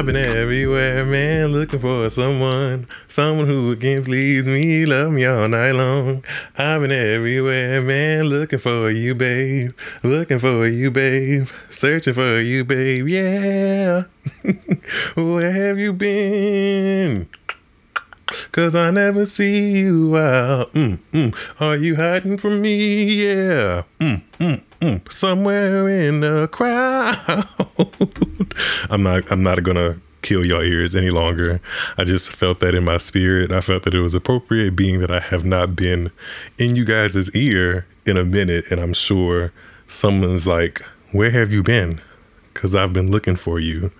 I've been everywhere, man, looking for someone, someone who can please me, love me all night long. I've been everywhere, man, looking for you, babe, looking for you, babe, searching for you, babe, yeah. Where have you been? Cause I never see you out. Mm, mm. Are you hiding from me? Yeah. Mm, mm. Somewhere in the crowd. I'm not I'm not gonna kill your ears any longer. I just felt that in my spirit. I felt that it was appropriate being that I have not been in you guys' ear in a minute and I'm sure someone's like, Where have you been? Cause I've been looking for you.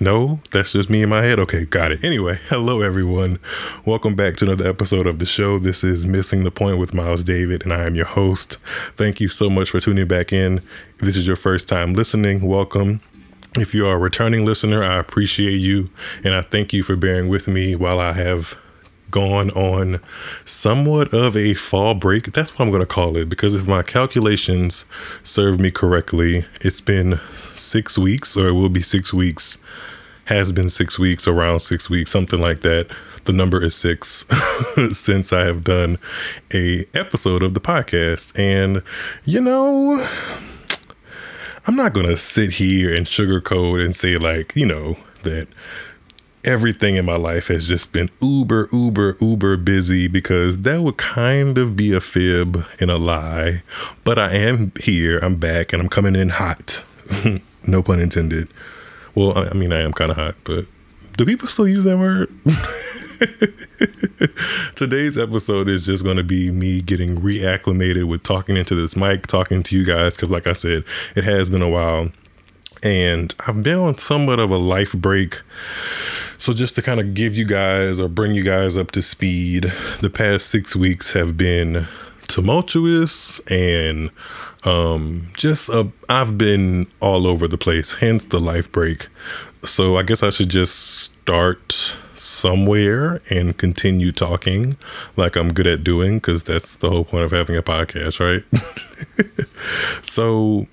No, that's just me in my head. Okay, got it. Anyway, hello everyone. Welcome back to another episode of the show. This is Missing the Point with Miles David, and I am your host. Thank you so much for tuning back in. If this is your first time listening, welcome. If you are a returning listener, I appreciate you, and I thank you for bearing with me while I have gone on somewhat of a fall break. That's what I'm going to call it because if my calculations serve me correctly, it's been six weeks, or it will be six weeks, has been six weeks, around six weeks, something like that. The number is six since I have done a episode of the podcast, and you know. I'm not going to sit here and sugarcoat and say, like, you know, that everything in my life has just been uber, uber, uber busy because that would kind of be a fib and a lie. But I am here, I'm back, and I'm coming in hot. no pun intended. Well, I mean, I am kind of hot, but do people still use that word? Today's episode is just going to be me getting reacclimated with talking into this mic, talking to you guys, because, like I said, it has been a while. And I've been on somewhat of a life break so, just to kind of give you guys or bring you guys up to speed, the past six weeks have been tumultuous and um, just I've been all over the place, hence the life break. So, I guess I should just start somewhere and continue talking like I'm good at doing because that's the whole point of having a podcast, right? so,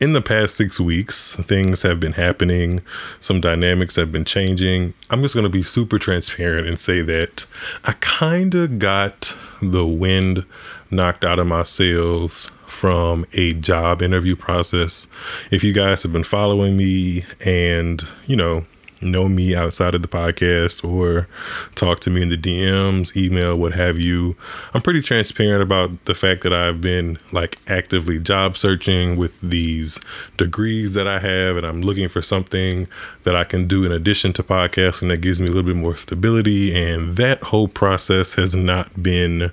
in the past six weeks, things have been happening. Some dynamics have been changing. I'm just going to be super transparent and say that I kind of got the wind knocked out of my sails from a job interview process. If you guys have been following me and, you know, know me outside of the podcast or talk to me in the DMs, email, what have you, I'm pretty transparent about the fact that I've been like actively job searching with these degrees that I have, and I'm looking for something that I can do in addition to podcasting that gives me a little bit more stability. And that whole process has not been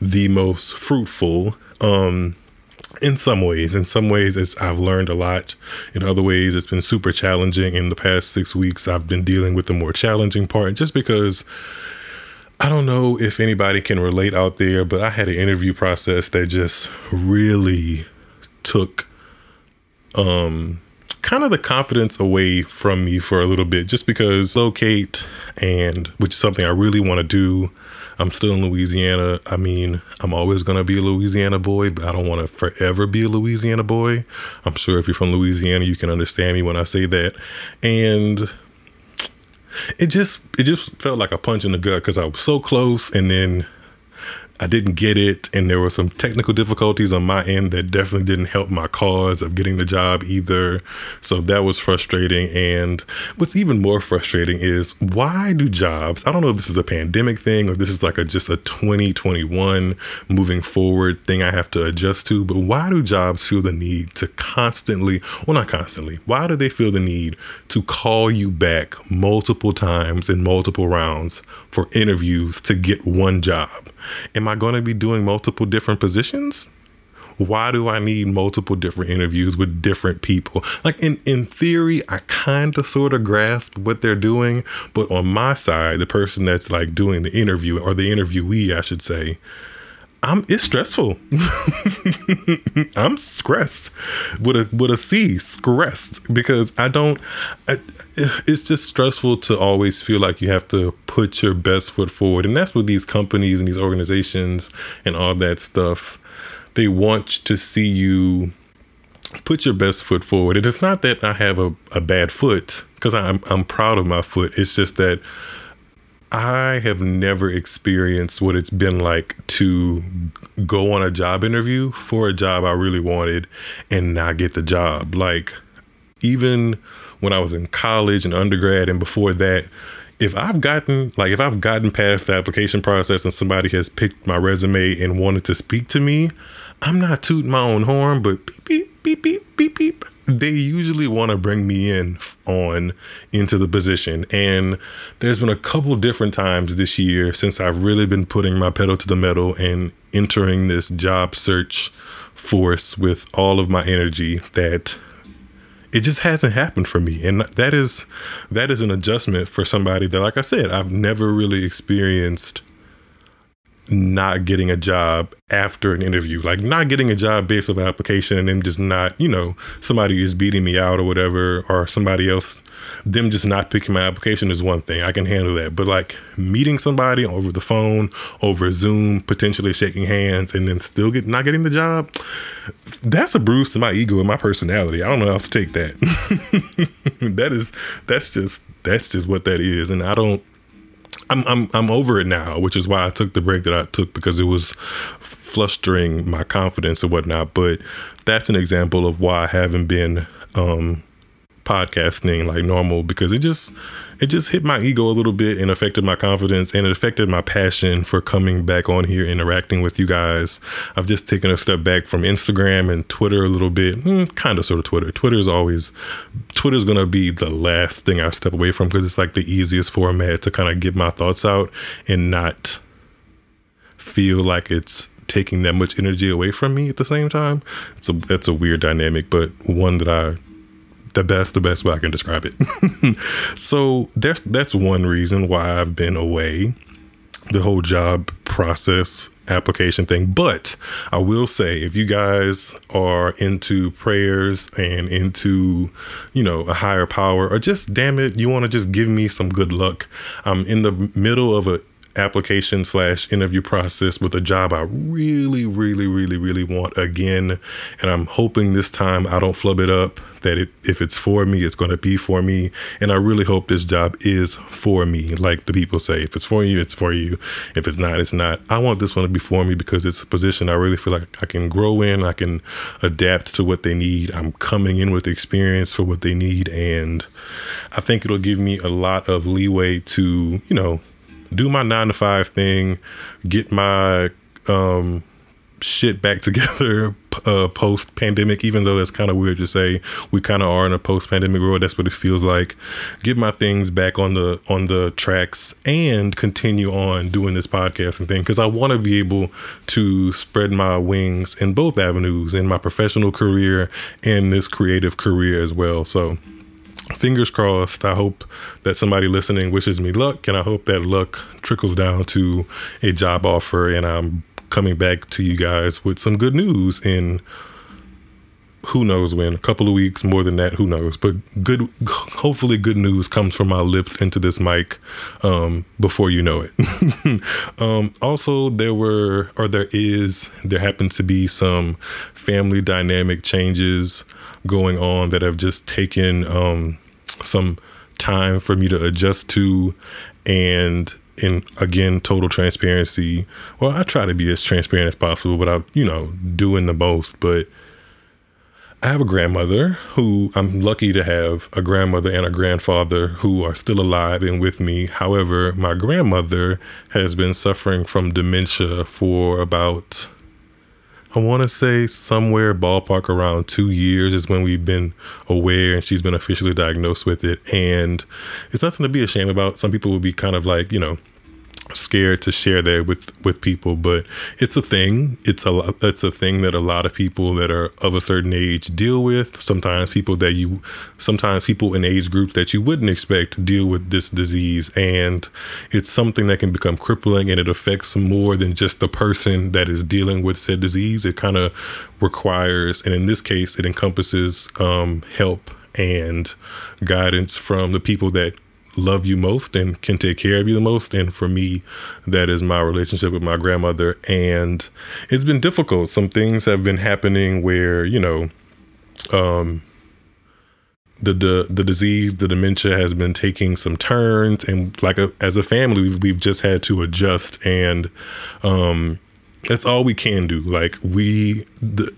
the most fruitful. Um, in some ways. In some ways it's i've learned a lot. In other ways it's been super challenging. In the past six weeks i've been dealing with the more challenging part just because i don't know if anybody can relate out there but i had an interview process that just really took um kind of the confidence away from me for a little bit just because locate and which is something i really want to do I'm still in Louisiana. I mean, I'm always going to be a Louisiana boy, but I don't want to forever be a Louisiana boy. I'm sure if you're from Louisiana, you can understand me when I say that. And it just it just felt like a punch in the gut because I was so close and then I didn't get it, and there were some technical difficulties on my end that definitely didn't help my cause of getting the job either. So that was frustrating. And what's even more frustrating is why do jobs? I don't know if this is a pandemic thing or this is like a just a 2021 moving forward thing I have to adjust to. But why do jobs feel the need to constantly, well, not constantly, why do they feel the need to call you back multiple times in multiple rounds for interviews to get one job? Am I going to be doing multiple different positions? Why do I need multiple different interviews with different people? Like in in theory, I kind of sort of grasp what they're doing, but on my side, the person that's like doing the interview or the interviewee, I should say, I'm it's stressful. I'm stressed with a with a C, stressed because I don't. I, it's just stressful to always feel like you have to put your best foot forward, and that's what these companies and these organizations and all that stuff. They want to see you put your best foot forward. And it's not that I have a, a bad foot because I'm I'm proud of my foot. It's just that I have never experienced what it's been like to go on a job interview for a job I really wanted and not get the job. Like even when I was in college and undergrad and before that, if I've gotten like if I've gotten past the application process and somebody has picked my resume and wanted to speak to me, I'm not tooting my own horn, but beep beep beep beep beep. They usually want to bring me in on into the position, and there's been a couple different times this year since I've really been putting my pedal to the metal and entering this job search force with all of my energy that it just hasn't happened for me. And that is that is an adjustment for somebody that like i said i've never really experienced not getting a job after an interview like not getting a job based on an application and then just not you know somebody is beating me out or whatever or somebody else them just not picking my application is one thing. I can handle that. But like meeting somebody over the phone, over Zoom, potentially shaking hands, and then still get not getting the job, that's a bruise to my ego and my personality. I don't know how to take that. that is that's just that's just what that is. And I don't I'm I'm I'm over it now, which is why I took the break that I took because it was flustering my confidence and whatnot. But that's an example of why I haven't been um podcasting like normal because it just it just hit my ego a little bit and affected my confidence and it affected my passion for coming back on here interacting with you guys. I've just taken a step back from instagram and twitter a little bit. Mm, kind of sort of twitter. Twitter is always twitter's gonna be the last thing i step away from because it's like the easiest format to kind of get my thoughts out and not feel like it's taking that much energy away from me at the same time. It's a that's a weird dynamic but one that i the best the best way I can describe it. so that's that's one reason why I've been away. The whole job process application thing. But I will say, if you guys are into prayers and into, you know, a higher power, or just damn it, you want to just give me some good luck. I'm in the middle of a application slash interview process with a job I really, really, really, really want again. And I'm hoping this time I don't flub it up, that it, if it's for me, it's going to be for me. And I really hope this job is for me. Like the people say, if it's for you, it's for you. If it's not, it's not. I want this one to be for me because it's a position I really feel like I can grow in, I can adapt to what they need. I'm coming in with experience for what they need. And I think it'll give me a lot of leeway to, you know, do my nine to five thing, get my um, shit back together uh, post pandemic, even though that's kind of weird to say. We kind of are in a post pandemic world. That's what it feels like. Get my things back on the on the tracks and continue on doing this podcasting thing because I want to be able to spread my wings in both avenues in my professional career and this creative career as well. So fingers crossed. I hope that somebody listening wishes me luck, and I hope that luck trickles down to a job offer. And I'm coming back to you guys with some good news in who knows when, a couple of weeks, more than that, who knows. But good, hopefully, good news comes from my lips into this mic um, before you know it. um, also, there were, or there is, there happened to be some family dynamic changes going on that have just taken um, some time for me to adjust to and in again total transparency. Well i try to be as transparent as possible without you know doing the most. But i have a grandmother who i'm lucky to have a grandmother and a grandfather who are still alive and with me. However my grandmother has been suffering from dementia for about I want to say somewhere ballpark around two years is when we've been aware and she's been officially diagnosed with it. And it's nothing to be ashamed about. Some people would be kind of like, you know, scared to share that with with people but it's a thing. It's a it's a thing that a lot of people that are of a certain age deal with. Sometimes people that you sometimes people in age groups that you wouldn't expect deal with this disease and it's something that can become crippling and it affects more than just the person that is dealing with said disease. It kind of requires and in this case it encompasses um, help and guidance from the people that love you most and can take care of you the most. And for me, that is my relationship with my grandmother. And it's been difficult. Some things have been happening where, you know, um, the, the the disease, the dementia has been taking some turns, and like a, as a family, we've, we've just had to adjust, and um, that's all we can do. Like we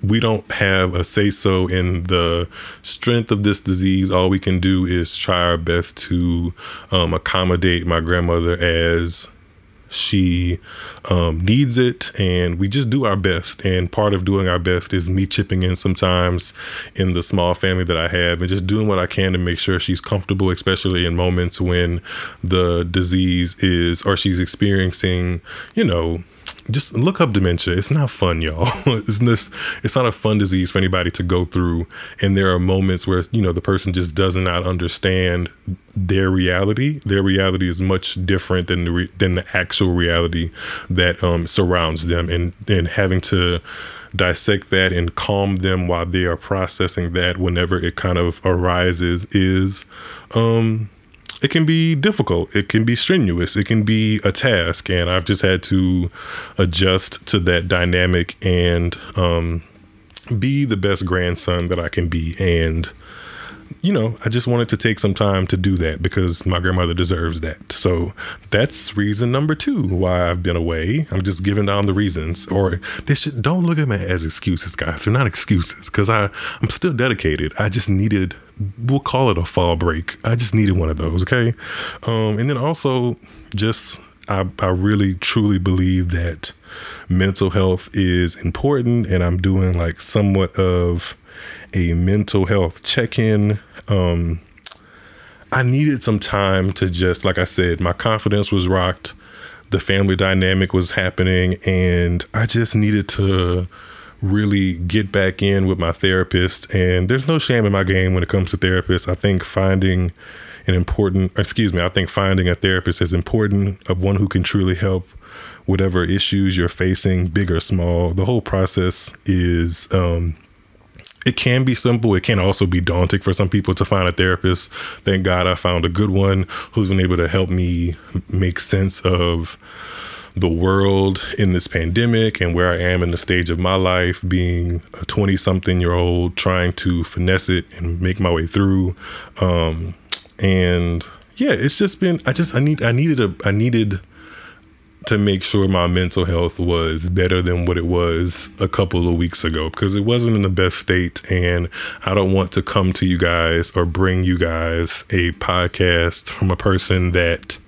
we don't have a say so in the strength of this disease. All we can do is try our best to um, accommodate my grandmother as she um, needs it and we just do our best and part of doing our best is me chipping in sometimes in the small family that i have and just doing what i can to make sure she's comfortable especially in moments when the disease is or she's experiencing you know just look up dementia. It's not fun, y'all. it's this it's not a fun disease for anybody to go through. And there are moments where you know the person just does not understand their reality. Their reality is much different than the re- than the actual reality that um, surrounds them, and and having to dissect that and calm them while they are processing that whenever it kind of arises is um it can be difficult. It can be strenuous. It can be a task. And I've just had to adjust to that dynamic and um, be the best grandson that I can be. And, you know, I just wanted to take some time to do that because my grandmother deserves that. So that's reason number two why I've been away. I'm just giving down the reasons. Or they should don't look at me as excuses, guys. They're not excuses because I I'm still dedicated. I just needed we'll call it a fall break. I just needed one of those, okay? Um, and then also, just I, I really truly believe that mental health is important, and I'm doing like somewhat of a mental health check in. Um, I needed some time to just, like I said, my confidence was rocked, the family dynamic was happening, and I just needed to really get back in with my therapist. And there's no shame in my game when it comes to therapists. I think finding an important, excuse me, I think finding a therapist is important, of one who can truly help whatever issues you're facing, big or small. The whole process is, um, it can be simple. It can also be daunting for some people to find a therapist. Thank God I found a good one who's been able to help me make sense of the world in this pandemic and where I am in the stage of my life, being a 20 something year old, trying to finesse it and make my way through. Um, and yeah, it's just been, I just, I need, I needed a, I needed to make sure my mental health was better than what it was a couple of weeks ago because it wasn't in the best state. And I don't want to come to you guys or bring you guys a podcast from a person that,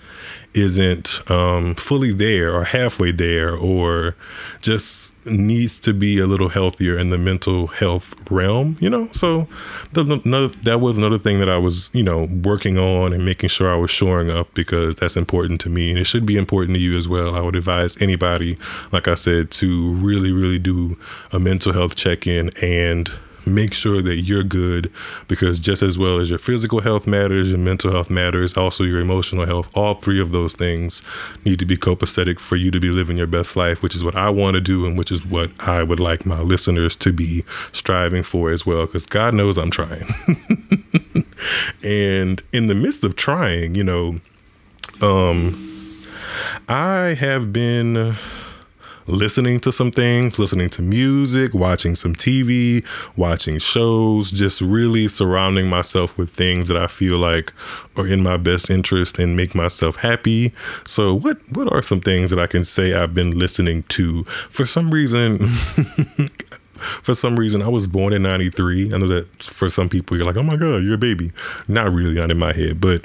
isn't um, fully there or halfway there or just needs to be a little healthier in the mental health realm, you know? So another, that was another thing that I was, you know, working on and making sure I was shoring up because that's important to me and it should be important to you as well. I would advise anybody, like I said, to really, really do a mental health check in and make sure that you're good because just as well as your physical health matters, your mental health matters, also your emotional health, all three of those things need to be copacetic for you to be living your best life, which is what I want to do and which is what I would like my listeners to be striving for as well because God knows I'm trying. and in the midst of trying, you know, um I have been listening to some things, listening to music, watching some TV, watching shows, just really surrounding myself with things that I feel like are in my best interest and make myself happy. So what what are some things that I can say I've been listening to? For some reason for some reason I was born in 93. I know that for some people you're like, "Oh my god, you're a baby." Not really, not in my head, but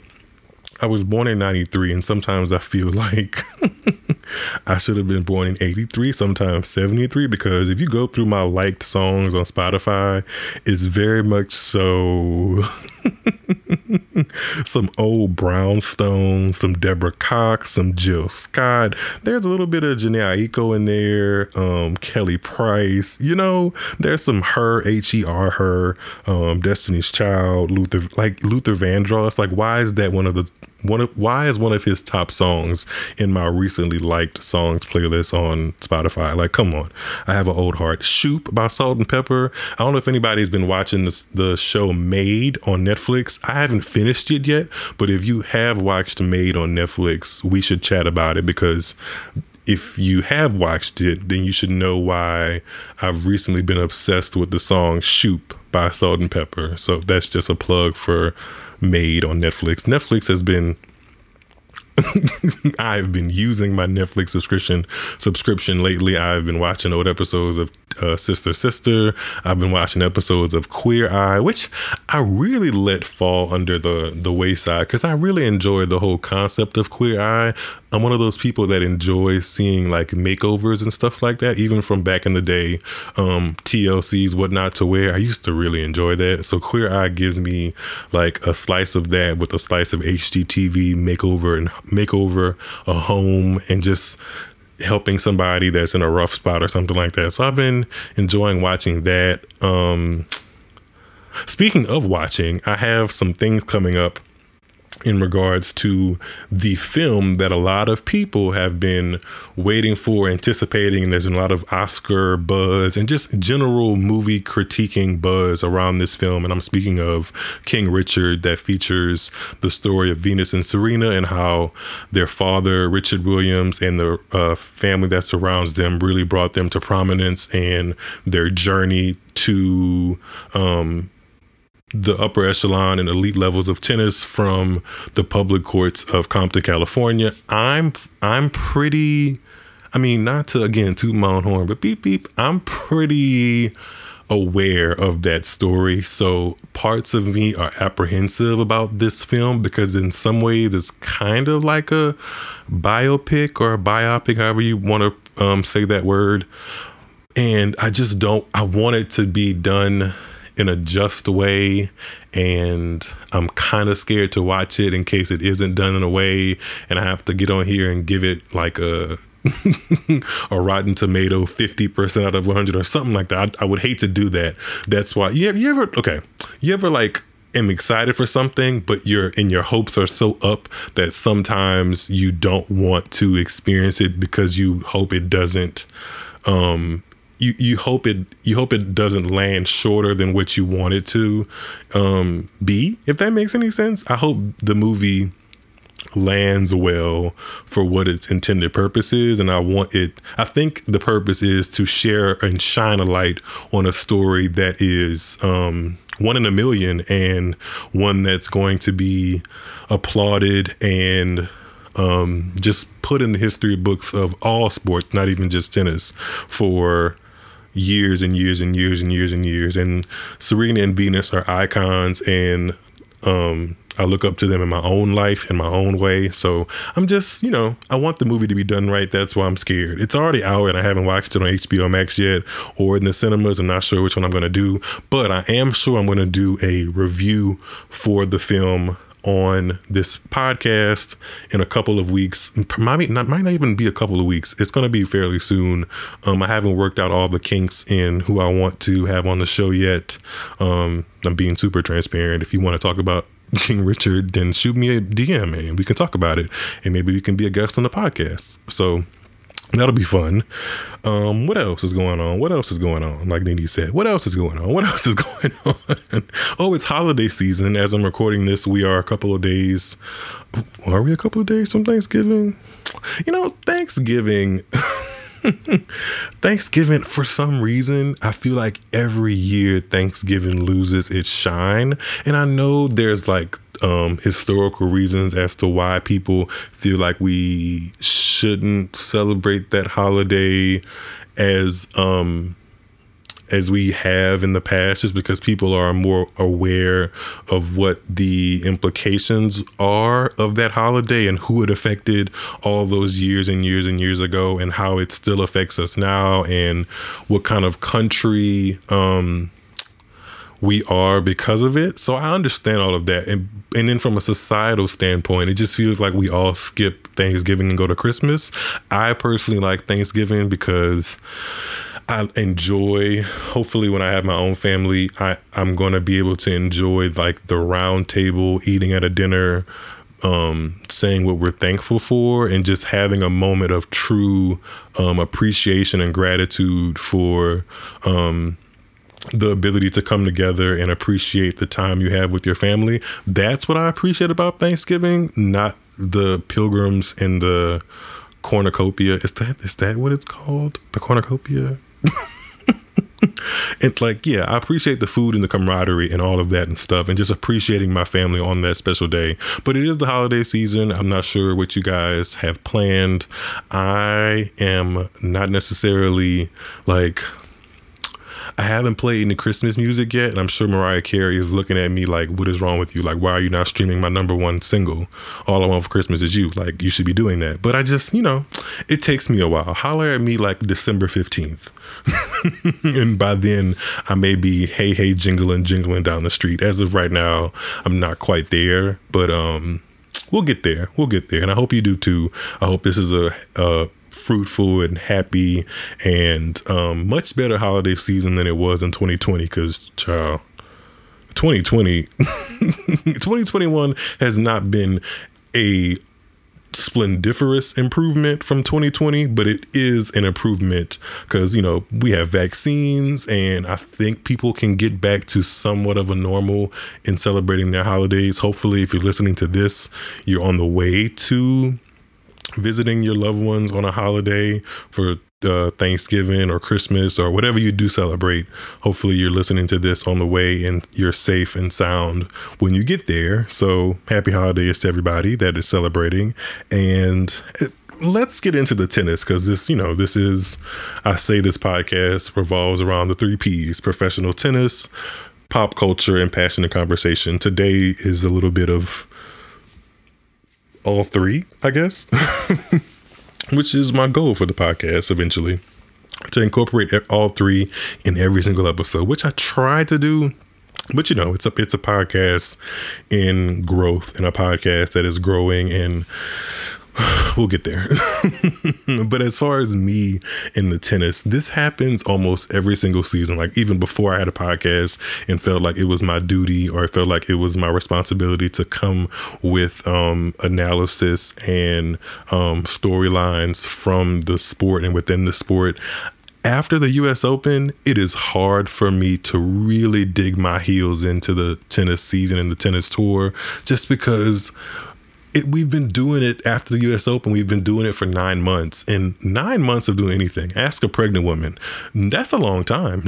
I was born in 93 and sometimes I feel like I should have been born in 83, sometimes 73 because if you go through my liked songs on Spotify, it's very much so some old Brownstone, some Deborah Cox, some Jill Scott. There's a little bit of Jhené Aiko in there, um, Kelly Price. You know, there's some her, H E R her, um, Destiny's Child, Luther, like Luther Vandross. Like, why is that one of the one of why is one of his top songs in my recently liked songs playlist on Spotify? Like, come on, I have an old heart. Shoop by Salt-N-Pepa. I don't know if anybody's been watching this, the show Maid on Netflix. I haven't finished it yet, but if you have watched Maid on Netflix, we should chat about it because if you have watched it, then you should know why I've recently been obsessed with the song Shoop by Salt-N-Pepa. So that's just a plug for Maid on Netflix. Netflix has been I've been using my Netflix subscription subscription lately. I've been watching old episodes of uh, Sister Sister. I've been watching episodes of Queer Eye, which I really let fall under the the wayside because I really enjoy the whole concept of Queer Eye. I'm one of those people that enjoys seeing like makeovers and stuff like that, even from back in the day. Um, TLC's What Not to Wear. I used to really enjoy that. So Queer Eye gives me like a slice of that with a slice of HGTV makeover and makeover a home and just helping somebody that's in a rough spot or something like that. So I've been enjoying watching that. Um, speaking of watching, I have some things coming up in regards to the film that a lot of people have been waiting for, anticipating. And there's a lot of Oscar buzz and just general movie critiquing buzz around this film. And I'm speaking of King Richard, that features the story of Venus and Serena and how their father, Richard Williams, and the uh, family that surrounds them really brought them to prominence and their journey to um, the upper echelon and elite levels of tennis from the public courts of Compton, California. I'm I'm pretty I mean, not to again toot my own horn, but beep beep, I'm pretty aware of that story. So parts of me are apprehensive about this film because in some ways it's kind of like a biopic or a biopic, however you want to um, say that word. And I just don't I want it to be done in a just way and I'm kind of scared to watch it in case it isn't done in a way and I have to get on here and give it like a a rotten tomato 50% out of 100 or something like that. I, I would hate to do that. That's why you ever, you ever okay, you ever like am excited for something but your and your hopes are so up that sometimes you don't want to experience it because you hope it doesn't um you you hope it you hope it doesn't land shorter than what you want it to um, be. If that makes any sense, I hope the movie lands well for what its intended purpose is and i want it i think the purpose is to share and shine a light on a story that is um, one in a million and one that's going to be applauded and um, just put in the history books of all sports, not even just tennis, for years and years and years and years and years. And Serena and Venus are icons, and um, I look up to them in my own life in my own way. So I'm just, you know, I want the movie to be done right. That's why I'm scared. It's already out and I haven't watched it on HBO Max yet or in the cinemas. I'm not sure which one I'm going to do, but I am sure I'm going to do a review for the film on this podcast in a couple of weeks. Might not, might not even be a couple of weeks. It's going to be fairly soon. Um, I haven't worked out all the kinks in who I want to have on the show yet. Um, I'm being super transparent. If you want to talk about King Richard, then shoot me a DM and we can talk about it. And maybe we can be a guest on the podcast. So That'll be fun. Um, what else is going on? What else is going on? Like Nene said, what else is going on? What else is going on? oh, it's holiday season. As I'm recording this, we are a couple of days. Are we a couple of days from Thanksgiving? You know, Thanksgiving. Thanksgiving, for some reason, I feel like every year Thanksgiving loses its shine. And I know there's like um, historical reasons as to why people feel like we shouldn't celebrate that holiday as um, as we have in the past, just because people are more aware of what the implications are of that holiday and who it affected all those years and years and years ago, and how it still affects us now, and what kind of country um, we are because of it. So I understand all of that. And and then from a societal standpoint, it just feels like we all skip Thanksgiving and go to Christmas. I personally like Thanksgiving because I enjoy hopefully when I have my own family, I, I'm gonna be able to enjoy like the round table eating at a dinner um, saying what we're thankful for and just having a moment of true um, appreciation and gratitude for um, the ability to come together and appreciate the time you have with your family. That's what I appreciate about Thanksgiving, not the pilgrims and the cornucopia. Is that is that what it's called? The cornucopia. it's like, yeah, I appreciate the food and the camaraderie and all of that and stuff, and just appreciating my family on that special day. But it is the holiday season. I'm not sure what you guys have planned. I am not necessarily like I haven't played any Christmas music yet, and I'm sure Mariah Carey is looking at me like, "What is wrong with you? Like, why are you not streaming my number one single? All I want for Christmas is you. Like, you should be doing that." But I just, you know, it takes me a while. Holler at me like December fifteenth, and by then I may be hey hey jingling jingling down the street. As of right now, I'm not quite there, but um, we'll get there. We'll get there, and I hope you do too. I hope this is a. fruitful and happy and um, much better holiday season than it was in 2020 because child 2020 2021 has not been a splendiferous improvement from 2020 but it is an improvement because you know we have vaccines and i think people can get back to somewhat of a normal in celebrating their holidays. Hopefully if you're listening to this you're on the way to visiting your loved ones on a holiday for uh, Thanksgiving or Christmas or whatever you do celebrate. Hopefully, you're listening to this on the way and you're safe and sound when you get there. So, happy holidays to everybody that is celebrating. And uh, let's get into the tennis because this, you know, this is, I say this podcast revolves around the three P's professional tennis, pop culture, and passionate conversation. Today is a little bit of all three, I guess, which is my goal for the podcast eventually to incorporate all three in every single episode, which I try to do. But you know, it's a it's a podcast in growth and a podcast that is growing and we'll get there. but as far as me in the tennis, this happens almost every single season. Like even before I had a podcast and felt like it was my duty or I felt like it was my responsibility to come with um, analysis and um, storylines from the sport and within the sport after the US Open, it is hard for me to really dig my heels into the tennis season and the tennis tour just because it, we've been doing it after the U.S. Open. We've been doing it for nine months, and nine months of doing anything. Ask a pregnant woman. That's a long time.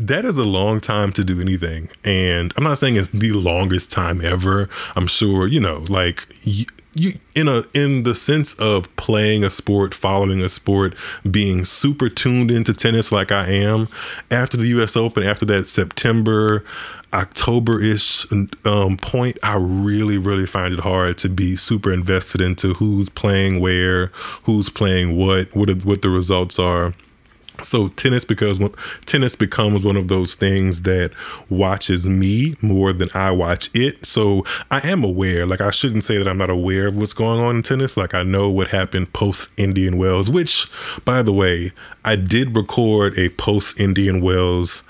that is a long time to do anything. And I'm not saying it's the longest time ever. I'm sure you know, like. You, you in a in the sense of playing a sport, following a sport, being super tuned into tennis like I am after the US Open, after that September October ish um, point, I really, really find it hard to be super invested into who's playing where, who's playing what, what, what the results are. So tennis because tennis becomes one of those things that watches me more than I watch it. So I am aware. Like I shouldn't say that I'm not aware of what's going on in tennis. Like I know what happened post Indian Wells, which by the way, I did record a post Indian Wells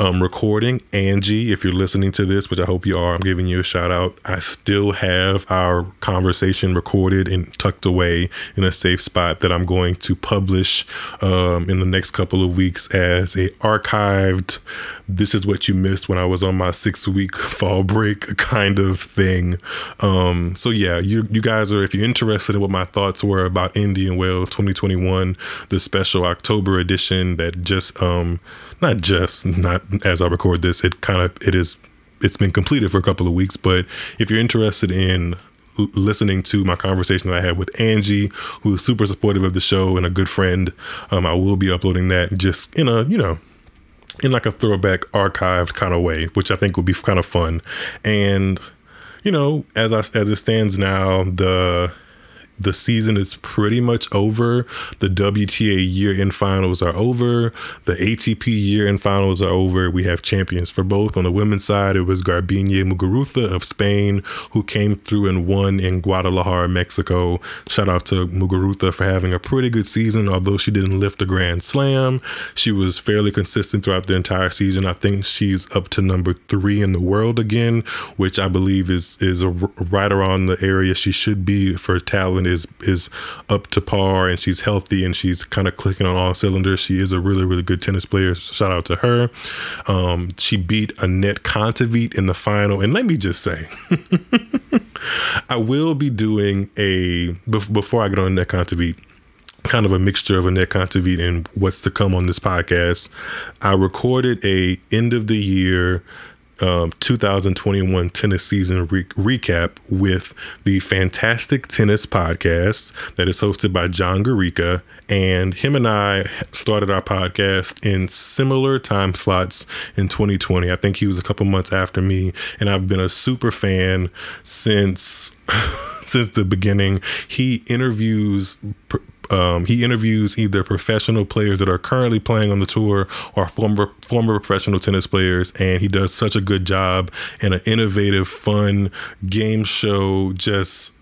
um, recording. Angie, if you're listening to this, which I hope you are, I'm giving you a shout out. I still have our conversation recorded and tucked away in a safe spot that I'm going to publish um, in the next couple of weeks as a archived. This is what you missed when I was on my six week fall break kind of thing. Um, so yeah, you you guys are if you're interested in what my thoughts were about Indian Wells 2021, the special October edition that just um not just not as I record this, it kind of it is it's been completed for a couple of weeks. But if you're interested in listening to my conversation that I had with Angie, who is super supportive of the show and a good friend, um, I will be uploading that just in a you know in like a throwback archived kind of way, which I think would be kind of fun. And you know, as I as it stands now, the the season is pretty much over. The WTA year end finals are over. The ATP year end finals are over. We have champions for both. On the women's side, it was Garbiñe Muguruza of Spain who came through and won in Guadalajara, Mexico. Shout out to Muguruza for having a pretty good season, although she didn't lift a grand slam. She was fairly consistent throughout the entire season. I think she's up to number three in the world again, which I believe is is a, right around the area she should be for talent is is up to par and she's healthy and she's kind of clicking on all cylinders. She is a really really good tennis player. Shout out to her. Um, she beat Anett Kontaveit in the final, and let me just say. I will be doing a before I get on Net Kontaveit kind of a mixture of Anett Kontaveit and what's to come on this podcast. I recorded a end of the year um, 2021 tennis season re- recap with the Fantastic Tennis podcast that is hosted by John Garcia. And him and I started our podcast in similar time slots in 2020. I think he was a couple months after me, and I've been a super fan since. since the beginning, he interviews um, he interviews either professional players that are currently playing on the tour or former former professional tennis players, and he does such a good job and an innovative, fun game show. Just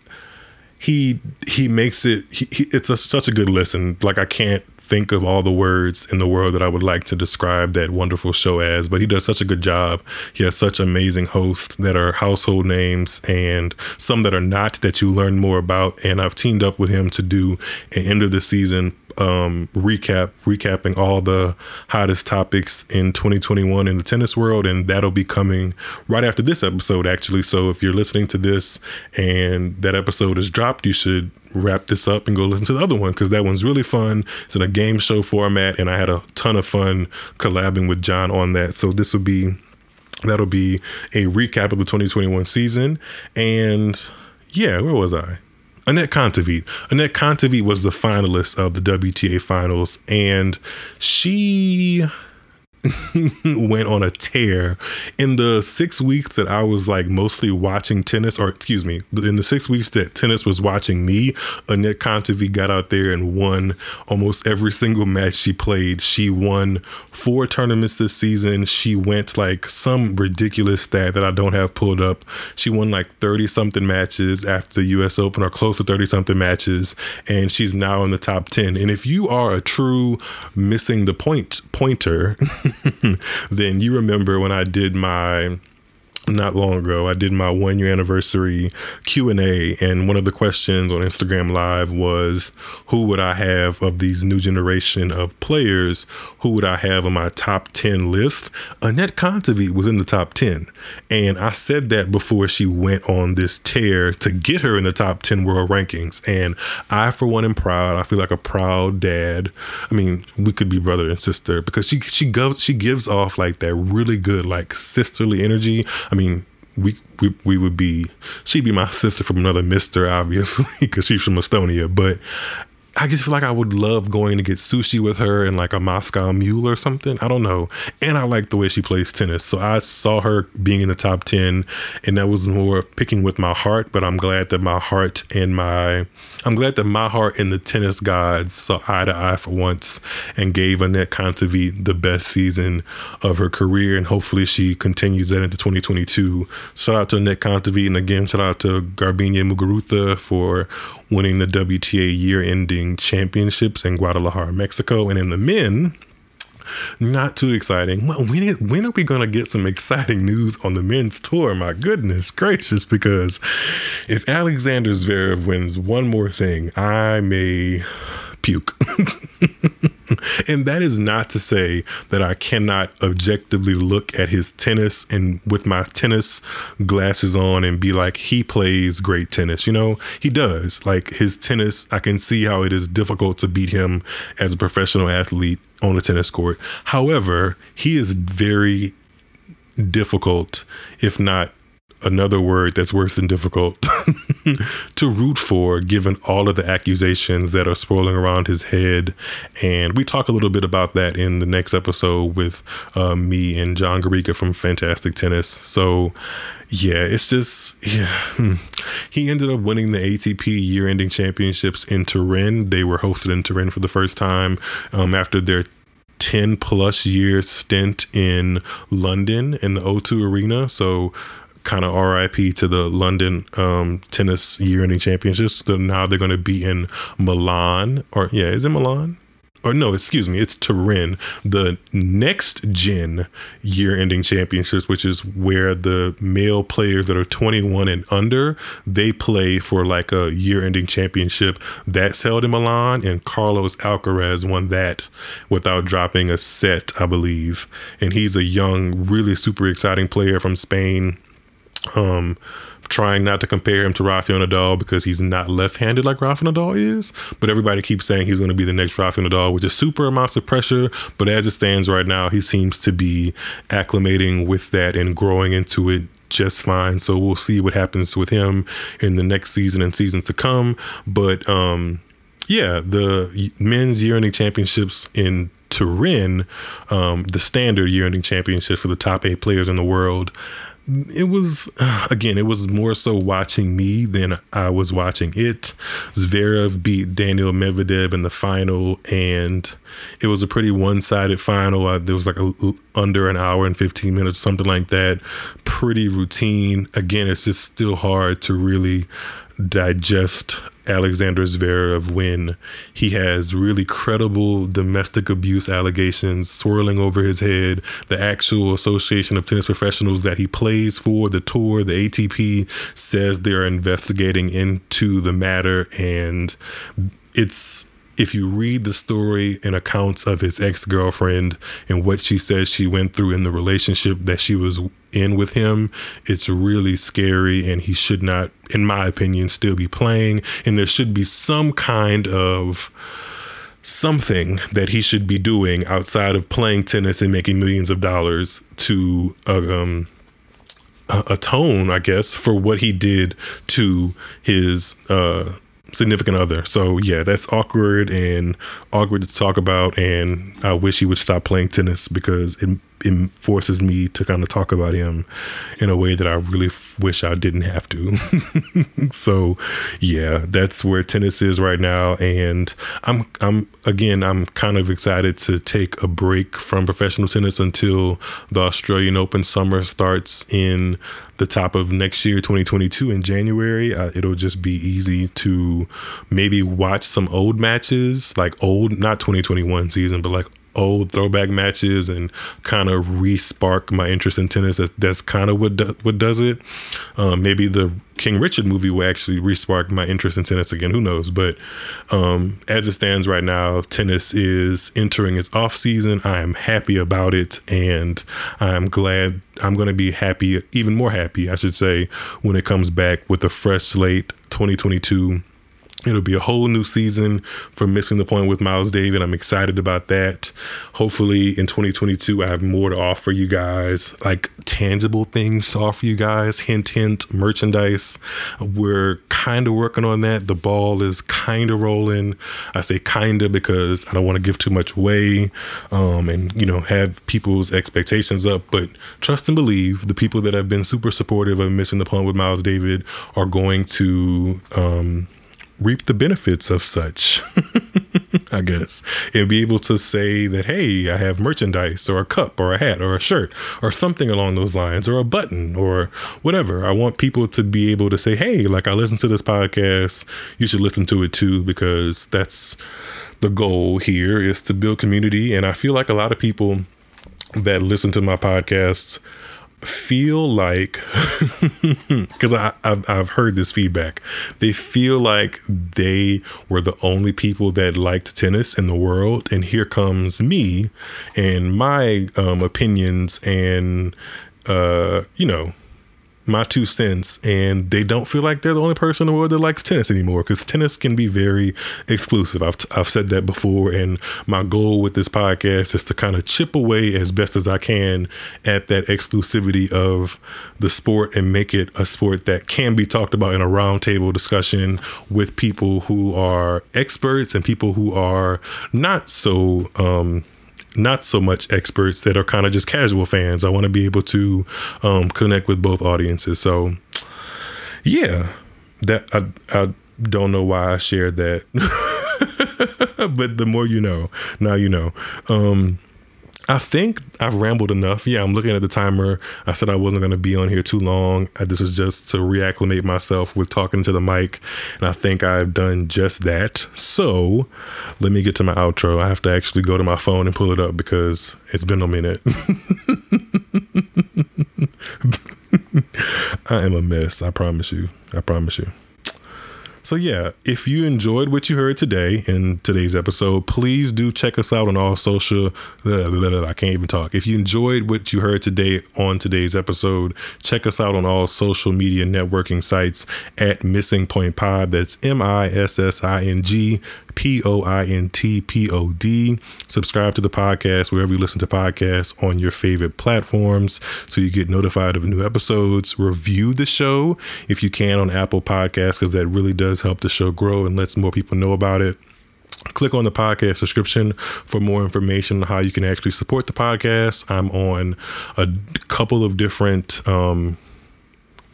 he he makes it. He, he, it's a, such a good listen. Like I can't think of all the words in the world that I would like to describe that wonderful show as, but he does such a good job. He has such amazing hosts that are household names and some that are not that you learn more about. And I've teamed up with him to do an end of the season um, recap, recapping all the hottest topics in 2021 in the tennis world, and that'll be coming right after this episode, actually. So if you're listening to this and that episode is dropped, you should wrap this up and go listen to the other one because that one's really fun. It's in a game show format, and I had a ton of fun collabing with John on that. So this will be that'll be a recap of the 2021 season, and yeah, where was I? Anett Kontaveit. Anett Kontaveit was the finalist of the WTA finals, and she went on a tear in the six weeks that I was like mostly watching tennis, or excuse me, in the six weeks that tennis was watching me, Anett Kontaveit got out there and won almost every single match she played. She won four tournaments this season. She went like some ridiculous stat that I don't have pulled up. She won like 30 something matches after the US Open or close to 30 something matches. And she's now in the top 10. And if you are a true missing the point pointer, then you remember when I did my not long ago i did my one year anniversary q&a and one of the questions on instagram live was who would i have of these new generation of players? Who would i have on my top 10 list? Anett kontaveit was in the top 10 and i said that before she went on this tear to get her in the top 10 world rankings and i for one am proud. I feel like a proud dad. I mean we could be brother and sister because she she goes she gives off like that really good like sisterly energy. I mean, we, we we would be she'd be my sister from another mister obviously because she's from estonia but I just feel like I would love going to get sushi with her and like a Moscow mule or something. I don't know. And I like the way she plays tennis. So I saw her being in the top 10 and that was more picking with my heart, but I'm glad that my heart and my I'm glad that my heart and the tennis gods saw eye to eye for once and gave Anett Kontaveit the best season of her career. And hopefully she continues that into 2022. Shout out to Anett Kontaveit. And again, shout out to Garbiñe Muguruza for winning the WTA year ending championships in Guadalajara, Mexico. And in the men, not too exciting. When, when are we going to get some exciting news on the men's tour? My goodness gracious, because if Alexander Zverev wins one more thing, I may puke. and that is not to say that I cannot objectively look at his tennis and with my tennis glasses on and be like, he plays great tennis. You know, he does. Like his tennis, I can see how it is difficult to beat him as a professional athlete on a tennis court. However, he is very difficult, if not another word that's worse than difficult to root for given all of the accusations that are swirling around his head and we talk a little bit about that in the next episode with uh, me and john garcia from fantastic tennis so yeah it's just yeah hmm. he ended up winning the atp year-ending championships in turin they were hosted in turin for the first time um, after their 10 plus year stint in London in the O2 Arena. So kind of RIP to the London um, tennis year ending championships. So now they're going to be in Milan, or yeah, is it Milan? Or no, excuse me, it's Turin, the next gen year ending championships, which is where the male players that are 21 and under, they play for like a year ending championship that's held in Milan. And Carlos Alcaraz won that without dropping a set, I believe. And he's a young, really super exciting player from Spain Um, trying not to compare him to Rafael Nadal because he's not left-handed like Rafael Nadal is. But everybody keeps saying he's going to be the next Rafael Nadal, which is super amounts of pressure. But as it stands right now, he seems to be acclimating with that and growing into it just fine. So we'll see what happens with him in the next season and seasons to come. But um, yeah, the men's year-ending championships in Turin, um, the standard year-ending championship for the top eight players in the world it was again it was more so watching me than i was watching it. Zverev beat daniel medvedev in the final and it was a pretty one-sided final. Uh, there was like a, under an hour and 15 minutes something like that. Pretty routine. Again it's just still hard to really digest Alexander Zverev when he has really credible domestic abuse allegations swirling over his head. The actual Association of Tennis Professionals that he plays for, the tour, the ATP, says they're investigating into the matter. And it's if you read the story and accounts of his ex girlfriend and what she says she went through in the relationship that she was in with him, it's really scary. And he should not, in my opinion, still be playing. And there should be some kind of something that he should be doing outside of playing tennis and making millions of dollars to um, atone, I guess, for what he did to his uh, significant other. So yeah, that's awkward and awkward to talk about. And I wish he would stop playing tennis because it it forces me to kind of talk about him in a way that I really f- wish I didn't have to. so, yeah, that's where tennis is right now, and I'm I'm again I'm kind of excited to take a break from professional tennis until the Australian Open summer starts in the top of next year, 2022 in January. Uh, it'll just be easy to maybe watch some old matches, like old not 2021 season, but like old throwback matches and kind of re-spark my interest in tennis. That's, that's kind of what do, what does it. Um, maybe the King Richard movie will actually re-spark my interest in tennis again. Who knows? But um, as it stands right now, tennis is entering its off season. I am happy about it, and I'm glad. I'm going to be happy, even more happy, I should say, when it comes back with a fresh slate, 2022 It'll be a whole new season for missing the point with Miles David. I'm excited about that. Hopefully, in 2022, I have more to offer you guys, like tangible things to offer you guys. Hint, hint, merchandise. We're kind of working on that. The ball is kind of rolling. I say kind of because I don't want to give too much away, um, and you know have people's expectations up. But trust and believe, the people that have been super supportive of missing the point with Miles David are going to. Um, reap the benefits of such, I guess, and be able to say that, hey, I have merchandise or a cup or a hat or a shirt or something along those lines or a button or whatever. I want people to be able to say, hey, like I listened to this podcast, you should listen to it too, because that's the goal here is to build community. And I feel like a lot of people that listen to my podcasts feel like because I've, I've heard this feedback. They feel like they were the only people that liked tennis in the world and here comes me and my um, opinions and uh, you know my two cents and they don't feel like they're the only person in the world that likes tennis anymore because tennis can be very exclusive. I've, I've said that before and my goal with this podcast is to kind of chip away as best as i can at that exclusivity of the sport and make it a sport that can be talked about in a roundtable discussion with people who are experts and people who are not so um, not so much experts that are kind of just casual fans. I want to be able to um, connect with both audiences. So, yeah, that I I don't know why I shared that, but the more you know, now you know. Um, I think I've rambled enough. Yeah, I'm looking at the timer. I said I wasn't going to be on here too long. This was just to reacclimate myself with talking to the mic. And I think I've done just that. So let me get to my outro. I have to actually go to my phone and pull it up because it's been a minute. I am a mess. I promise you. I promise you. So, yeah, if you enjoyed what you heard today in today's episode, please do check us out on all social. Blah, blah, blah, I can't even talk. If you enjoyed what you heard today on today's episode, check us out on all social media networking sites at Missing Point Pod. That's M I S S I N G P O I N T P O D. Subscribe to the podcast wherever you listen to podcasts on your favorite platforms so you get notified of new episodes. Review the show if you can on Apple Podcasts because that really does help the show grow and lets more people know about it. Click on the podcast description for more information on how you can actually support the podcast. I'm on a couple of different um,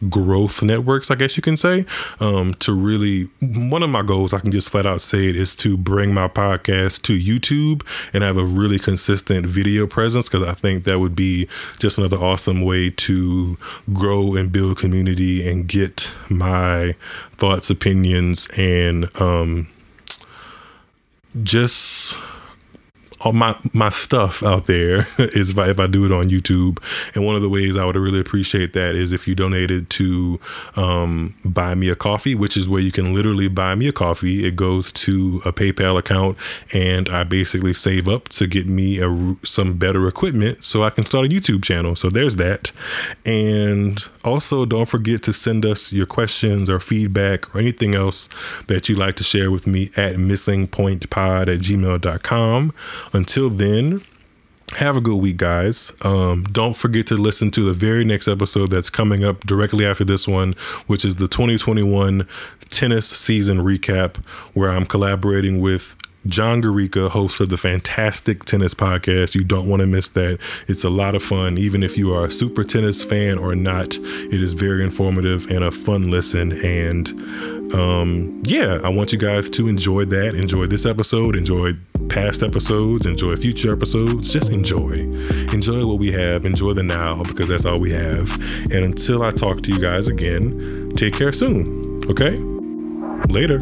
growth networks, I guess you can say, um, to really, one of my goals, I can just flat out say it, is to bring my podcast to YouTube and have a really consistent video presence because I think that would be just another awesome way to grow and build community and get my thoughts, opinions, and um, just all my my stuff out there is if I, if I do it on YouTube. And one of the ways I would really appreciate that is if you donated to um, buy me a coffee, which is where you can literally buy me a coffee. It goes to a PayPal account, and I basically save up to get me a, some better equipment so I can start a YouTube channel. So there's that. And also, don't forget to send us your questions or feedback or anything else that you'd like to share with me at missingpointpod at gmail.com. Until then, have a good week, guys. Um, don't forget to listen to the very next episode that's coming up directly after this one, which is the 2021 tennis season recap, where I'm collaborating with John Garcia, host of the Fantastic Tennis Podcast. You don't want to miss that. It's a lot of fun. Even if you are a super tennis fan or not, it is very informative and a fun listen. And um, yeah, I want you guys to enjoy that. Enjoy this episode, enjoy past episodes, enjoy future episodes. Just enjoy. Enjoy what we have. Enjoy the now because that's all we have. And until I talk to you guys again, take care soon. Okay? Later.